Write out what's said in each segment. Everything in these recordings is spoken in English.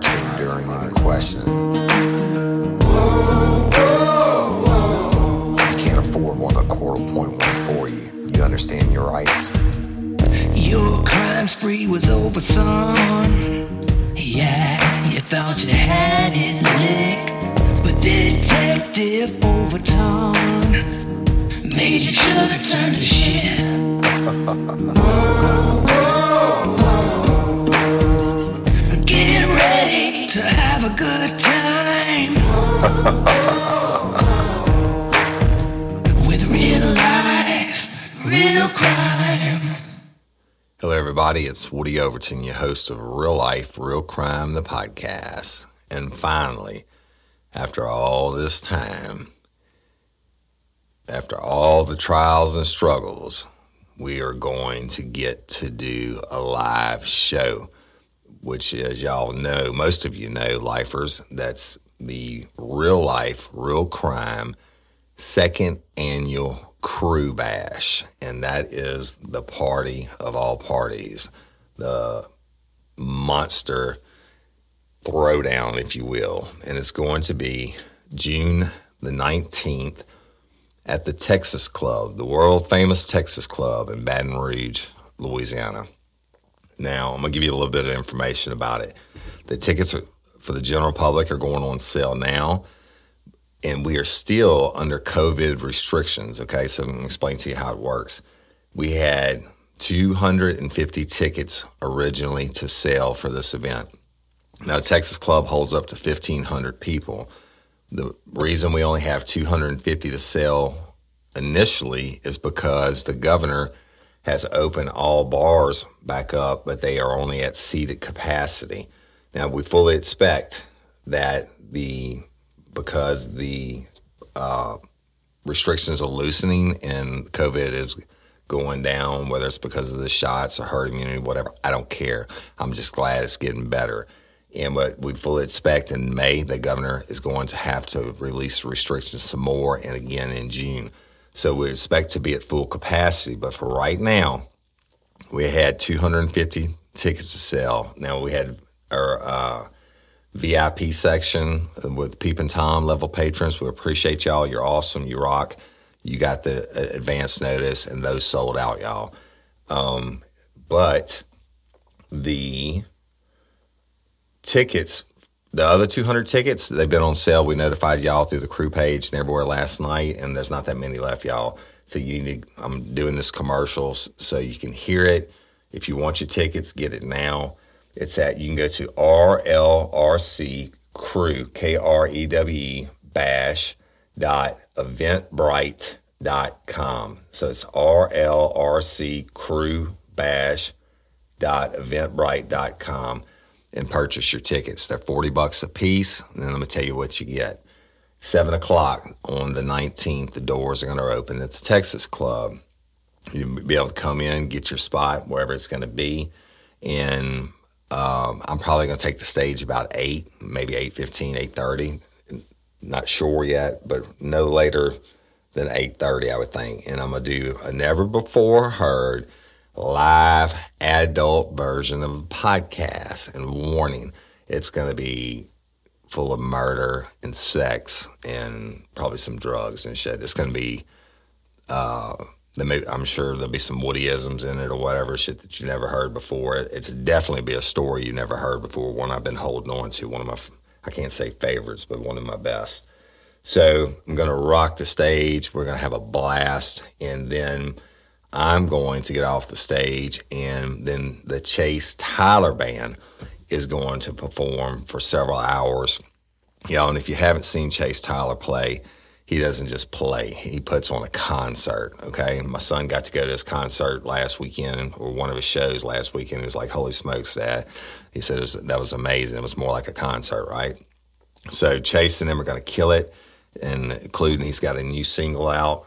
Attorney prior to and during any questioning. You can't afford one, a court will one for you. You understand your rights. Your crime spree was over, son. Yeah, you thought you had it licked. But Detective Overton made you should have turned to shit. Get to have a good time with real life, real crime. Hello, everybody. It's Woody Overton, your host of Real Life, Real Crime, the podcast. And finally, after all this time, after all the trials and struggles, we are going to get to do a live show, which, as y'all know, most of you know, lifers, that's the Real Life, Real Crime second annual krewe bash. And that is the party of all parties. The monster throwdown if you will. And it's going to be june the 19th at the texas club the world famous texas club in baton rouge louisiana now i'm going to give you a little bit of information about it the tickets for the general public are going on sale now and we are still under COVID restrictions. Okay, so I'm gonna explain to you how it works. We had 250 tickets originally to sell for this event. Now, the Texas Club holds up to 1,500 people. The reason we only have 250 to sell initially is because the governor has opened all bars back up, but they are only at seated capacity. Now, we fully expect that the because the uh, restrictions are loosening and COVID is going down, whether it's because of the shots or herd immunity, whatever. I don't care. I'm just glad it's getting better. And what we fully expect in May, the governor is going to have to release restrictions some more, and again in June. So we expect to be at full capacity. But for right now, we had 250 tickets to sell. Now we had our uh, VIP section with Peeping Tom level patrons. We appreciate y'all. You're awesome. You rock. You got the uh, advance notice, and those sold out, y'all. Um, but the tickets, the other 200 tickets, they've been on sale. We notified y'all through the crew page and everywhere last night, and there's not that many left, y'all. So you need. To, I'm doing this commercials so you can hear it. If you want your tickets, get it now. It's at, you can go to RLRC krewe, K R E W E, bash dot eventbrite dot com. So it's RLRC krewe bash dot eventbrite dot com and purchase your tickets. They're 40 bucks a piece. And then let me tell you what you get. Seven o'clock on the 19th, the doors are going to open. It's Texas Club. You'll be able to come in, get your spot wherever it's going to be. And um, I'm probably going to take the stage about 8, maybe 8.15, 8.30. Not sure yet, but no later than 8.30, I would think. And I'm going to do a never before heard live adult version of a podcast. And warning, it's going to be full of murder and sex and probably some drugs and shit. It's going to be, uh, may, I'm sure there'll be some Woodyisms in it or whatever shit that you never heard before. It's definitely be a story you never heard before. One I've been holding on to. One of my, I can't say favorites, but one of my best. So I'm going to rock the stage. We're going to have a blast, and then I'm going to get off the stage, and then the Chase Tyler band is going to perform for several hours. Know, and if you haven't seen Chase Tyler play, he doesn't just play, he puts on a concert. Okay. My son got to go to his concert last weekend or one of his shows last weekend. He was like, Holy smokes, Dad. He said was, that was amazing. It was more like a concert, right? So Chase and them are going to kill it, and including he's got a new single out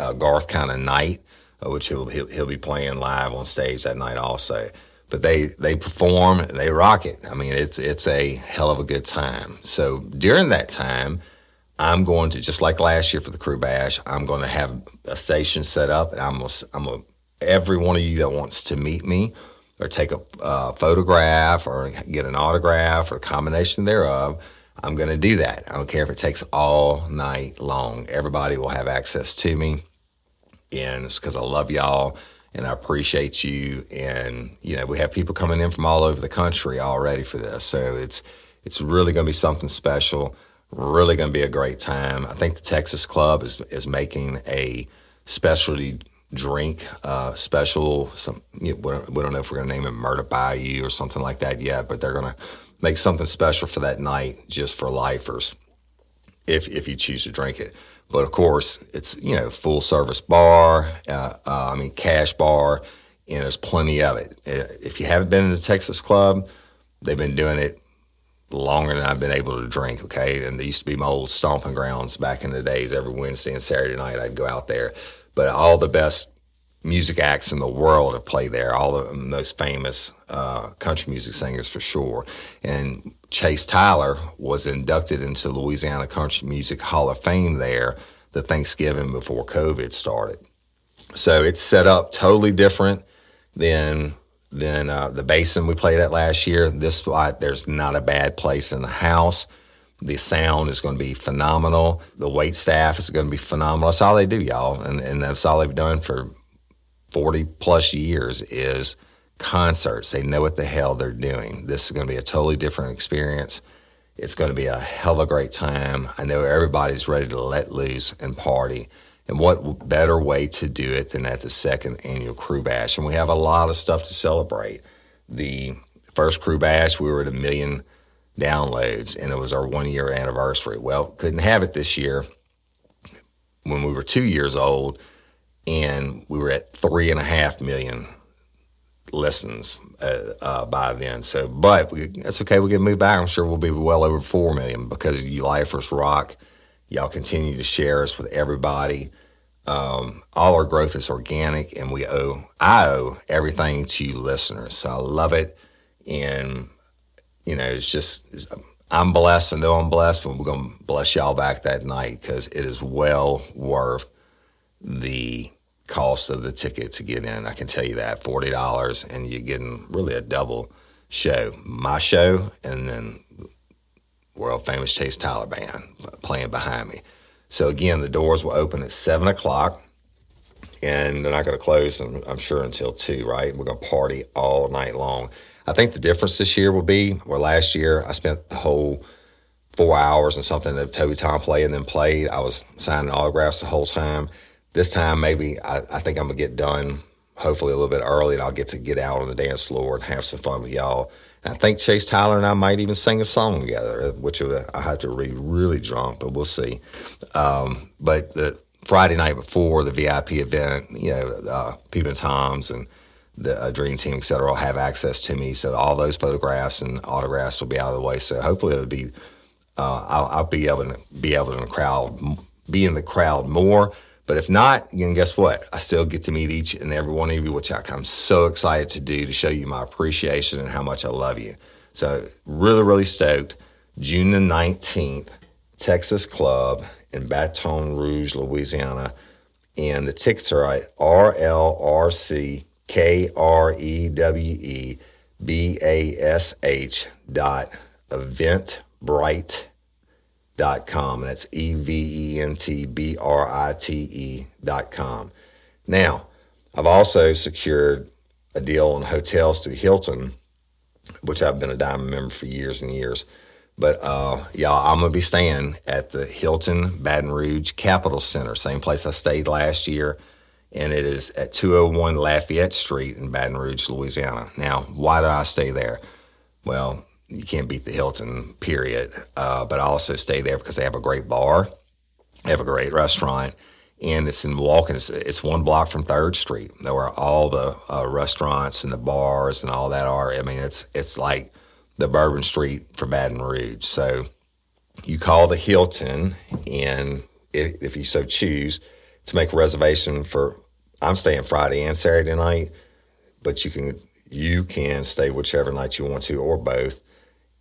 Uh, Garth kind of night, uh, which he'll, he'll, he'll be playing live on stage that night also. But they they perform, and they rock it. I mean, it's it's a hell of a good time. So during that time, I'm going to just like last year for the Krewe Bash. I'm going to have a station set up, and I'm gonna, I'm gonna, every one of you that wants to meet me or take a uh, photograph or get an autograph or a combination thereof. I'm going to do that. I don't care if it takes all night long. Everybody will have access to me and it's because I love y'all and I appreciate you. And you know, we have people coming in from all over the country already for this, so it's it's really going to be something special. Really going to be a great time. I think the Texas Club is is making a specialty drink uh, special. Some you know, we, don't, we don't know if we're going to name it Murder Bayou or something like that yet, but they're going to make something special for that night just for lifers, if if you choose to drink it. But of course, it's you know full service bar. Uh, uh, I mean cash bar, and there's plenty of it. Uh, if you haven't been in the Texas Club, they've been doing it longer than I've been able to drink. Okay, and they used to be my old stomping grounds back in the days. Every Wednesday and Saturday night, I'd go out there. But all the best music acts in the world have played there. All the most famous uh, country music singers for sure. And Chase Tyler was inducted into Louisiana Country Music Hall of Fame there the Thanksgiving before COVID started. So it's set up totally different than than uh, the basin we played at last year. This spot, there's not a bad place in the house. The sound is going to be phenomenal. The wait staff is going to be phenomenal. That's all they do, y'all, and and that's all they've done for forty plus years is concerts. They know what the hell they're doing. This is going to be a totally different experience. It's going to be a hell of a great time. I know everybody's ready to let loose and party. And what better way to do it than at the second annual Krewe Bash? And we have a lot of stuff to celebrate. The first Krewe Bash, we were at a million downloads, and it was our one year anniversary. Well, couldn't have it this year when we were two years old, and we were at three and a half million listens uh, uh, by then. So, but we, that's okay. We get moved back. I'm sure we'll be well over four million because you lifers rock. Y'all continue to share us with everybody. Um, all our growth is organic, and we owe I owe everything to you listeners. So I love it, and you know it's just it's, I'm blessed. I know I'm blessed, but we're gonna bless y'all back that night because it is well worth the cost of the ticket to get in. I can tell you that forty dollars, and you're getting really a double show. My show, and then world famous Chase Tyler band playing behind me. So again, the doors will open at seven o'clock, and they're not going to close. I'm, I'm sure until two. Right? We're going to party all night long. I think the difference this year will be where last year I spent the whole four hours and something that Toby Tom played and then played. I was signing autographs the whole time. This time, maybe I, I think I'm gonna get done hopefully a little bit early, and I'll get to get out on the dance floor and have some fun with y'all. And I think Chase Tyler and I might even sing a song together, which I have to be really drunk, but we'll see. Um, but the Friday night before the VIP event, you know, uh, Peeping Toms and the uh, Dream Team, et cetera, will have access to me. So all those photographs and autographs will be out of the way. So hopefully it'll be, uh, I'll, I'll, be able to be able to crowd, be in the crowd more. But if not, again, guess what? I still get to meet each and every one of you, which I'm so excited to do to show you my appreciation and how much I love you. So really, really stoked. June the 19th, Texas Club in Baton Rouge, Louisiana. And the tickets are at RLRC K R E W E B A S H dot eventbrite dot com. And that's E V E N T B R I T E dot com. Now, I've also secured a deal on hotels through Hilton, which I've been a Diamond member for years and years. But uh, y'all, I'm gonna be staying at the Hilton Baton Rouge Capitol Center, same place I stayed last year and it is at 201 Lafayette Street in Baton Rouge, Louisiana. Now, why do I stay there? Well, you can't beat the Hilton, period. Uh, but I also stay there because they have a great bar, they have a great restaurant, and it's in walking. It's, it's one block from Third Street, where all the uh, restaurants and the bars and all that are. I mean, it's it's like the Bourbon Street for Baton Rouge. So you call the Hilton, and if, if you so choose to make a reservation for I'm staying Friday and Saturday night, but you can you can stay whichever night you want to or both.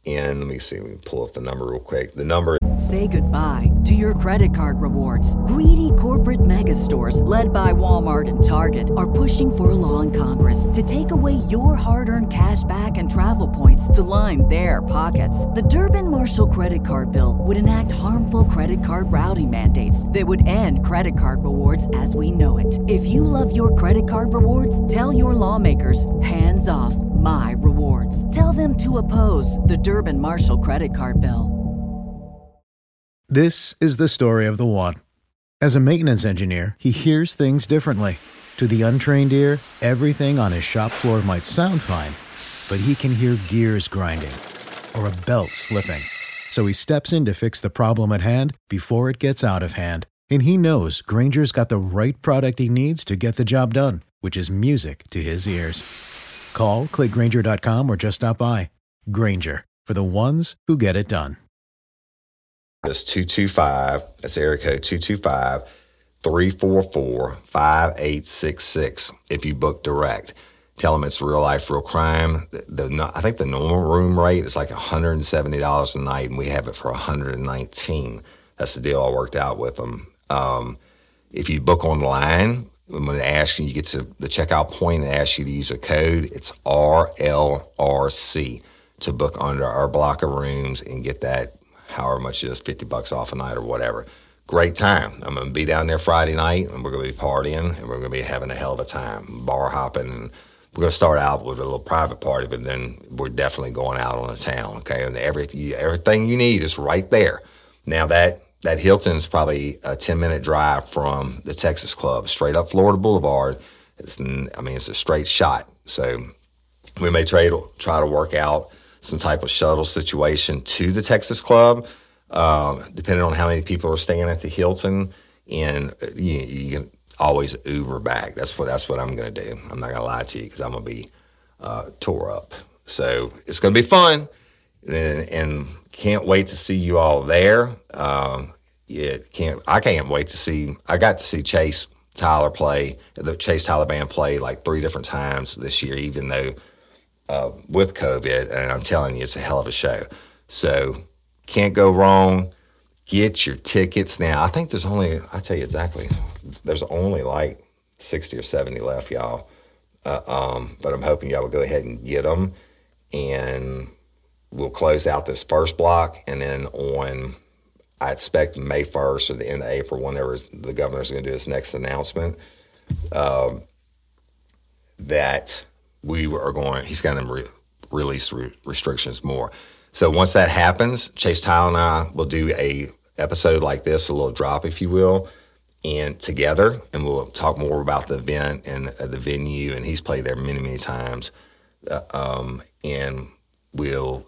And let me see, let me pull up the number real quick. The number Say goodbye to your credit card rewards. Greedy corporate mega stores, led by Walmart and Target, are pushing for a law in Congress to take away your hard earned cash back and travel points to line their pockets. The Durbin Marshall credit card bill would enact harmful credit card routing mandates that would end credit card rewards as we know it. If you love your credit card rewards, tell your lawmakers hands off my rewards. Tell them to oppose the Durbin Marshall credit card bill. This is the story of the one. As a maintenance engineer, he hears things differently. To the untrained ear, everything on his shop floor might sound fine, but he can hear gears grinding or a belt slipping. So he steps in to fix the problem at hand before it gets out of hand. And he knows Grainger's got the right product he needs to get the job done, which is music to his ears. Call, clickgranger.com, or just stop by. Grainger, for the ones who get it done. That's 225, that's area code 225 344 5866 if you book direct. Tell them it's real life, real crime. The, the, I think the normal room rate is like $170 a night, and we have it for 119 That's the deal I worked out with them. Um, if you book online, I'm going to ask you, you get to the checkout point and ask you to use a code. It's RLRC to book under our block of rooms and get that however much it is, 50 bucks off a night or whatever. Great time. I'm going to be down there Friday night and we're going to be partying and we're going to be having a hell of a time, bar hopping. And we're going to start out with a little private party, but then we're definitely going out on the town. Okay. And every, everything you need is right there. Now that, that Hilton's probably a 10 minute drive from the Texas Club, straight up Florida Boulevard. It's, I mean, it's a straight shot. So we may try to, try to work out some type of shuttle situation to the Texas Club, um, depending on how many people are staying at the Hilton. And uh, you, you can always Uber back. That's what that's what I'm going to do. I'm not going to lie to you because I'm going to be uh, tore up. So it's going to be fun, and, and, can't wait to see you all there. Um, it can't. I can't wait to see. I got to see Chase Tyler play the Chase Tyler band play like three different times this year, even though uh, with COVID, and I'm telling you, it's a hell of a show. So can't go wrong. Get your tickets now. I think there's only, I tell you exactly, there's only like 60 or 70 left, y'all. Uh, um, but I'm hoping y'all will go ahead and get them. And we'll close out this first block. And then on, I expect May 1st or the end of April, whenever the governor's going to do his next announcement, um, that we are going, he's going to re- release re- restrictions more. So once that happens, Chase Tyler and I will do a episode like this, a little drop, if you will, and together, and we'll talk more about the event and uh, the venue. And he's played there many, many times. Uh, um, and we'll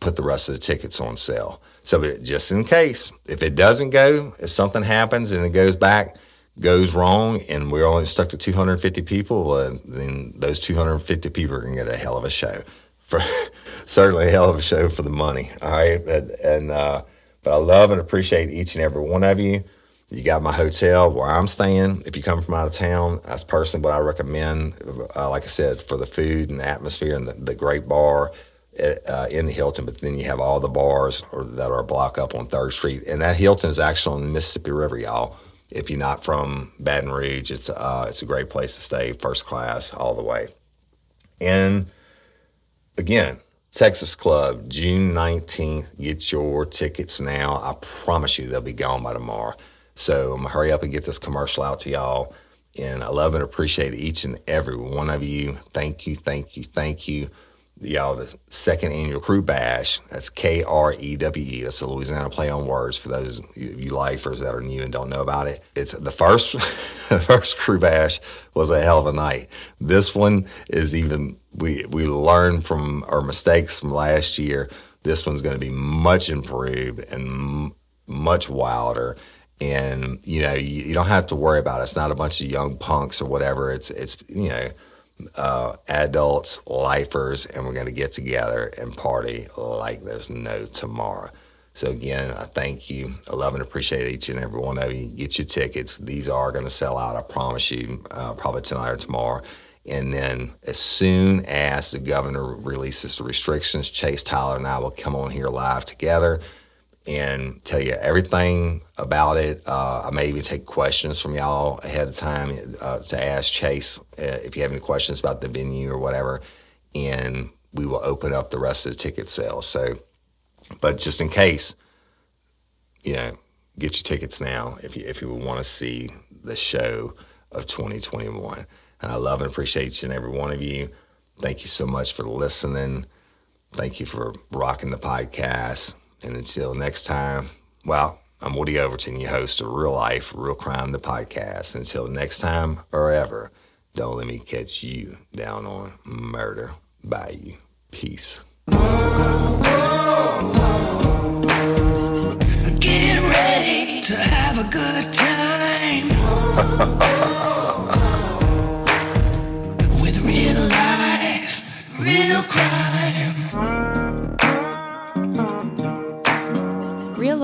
put the rest of the tickets on sale. So just in case, if it doesn't go, if something happens and it goes back, goes wrong, and we're only stuck to 250 people, then those 250 people are going to get a hell of a show. For certainly a hell of a show for the money. All right, and, and uh, but I love and appreciate each and every one of you. You got my hotel where I'm staying. If you come from out of town, that's personally what I recommend. Uh, like I said, for the food and the atmosphere and the, the great bar uh, in the Hilton. But then you have all the bars or, that are block up on Third Street, and that Hilton is actually on the Mississippi River, y'all. If you're not from Baton Rouge, it's uh, it's a great place to stay, first class all the way. And again, Texas Club, June 19th. Get your tickets now. I promise you they'll be gone by tomorrow. So I'm to hurry up and get this commercial out to y'all. And I love and appreciate each and every one of you. Thank you, thank you, thank you y'all the second annual krewe bash. That's K R E W E. That's a Louisiana play on words for those you, you lifers that are new and don't know about it. It's the first the first krewe bash was a hell of a night. This one is even we we learned from our mistakes from last year. This one's going to be much improved and m- much wilder. And you know you, you don't have to worry about it. It's not a bunch of young punks or whatever. It's it's you know uh, adults, lifers, and we're going to get together and party like there's no tomorrow. So again, I thank you. I love and appreciate each and every one of you. Get your tickets. These are going to sell out. I promise you, uh, probably tonight or tomorrow. And then as soon as the governor releases the restrictions, Chase Tyler and I will come on here live together and tell you everything about it. Uh, I may even take questions from y'all ahead of time uh, to ask Chase uh, if you have any questions about the venue or whatever, and we will open up the rest of the ticket sales. So, but just in case, you know, get your tickets now if you if you want to see the show of 2021. And I love and appreciate each and every one of you. Thank you so much for listening. Thank you for rocking the podcast. And until next time, well, I'm Woody Overton, your host of Real Life, Real Crime, the podcast. Until next time or ever, Don't let me catch you down on Murder Bayou. Peace. Get ready to have a good time with real life, real crime.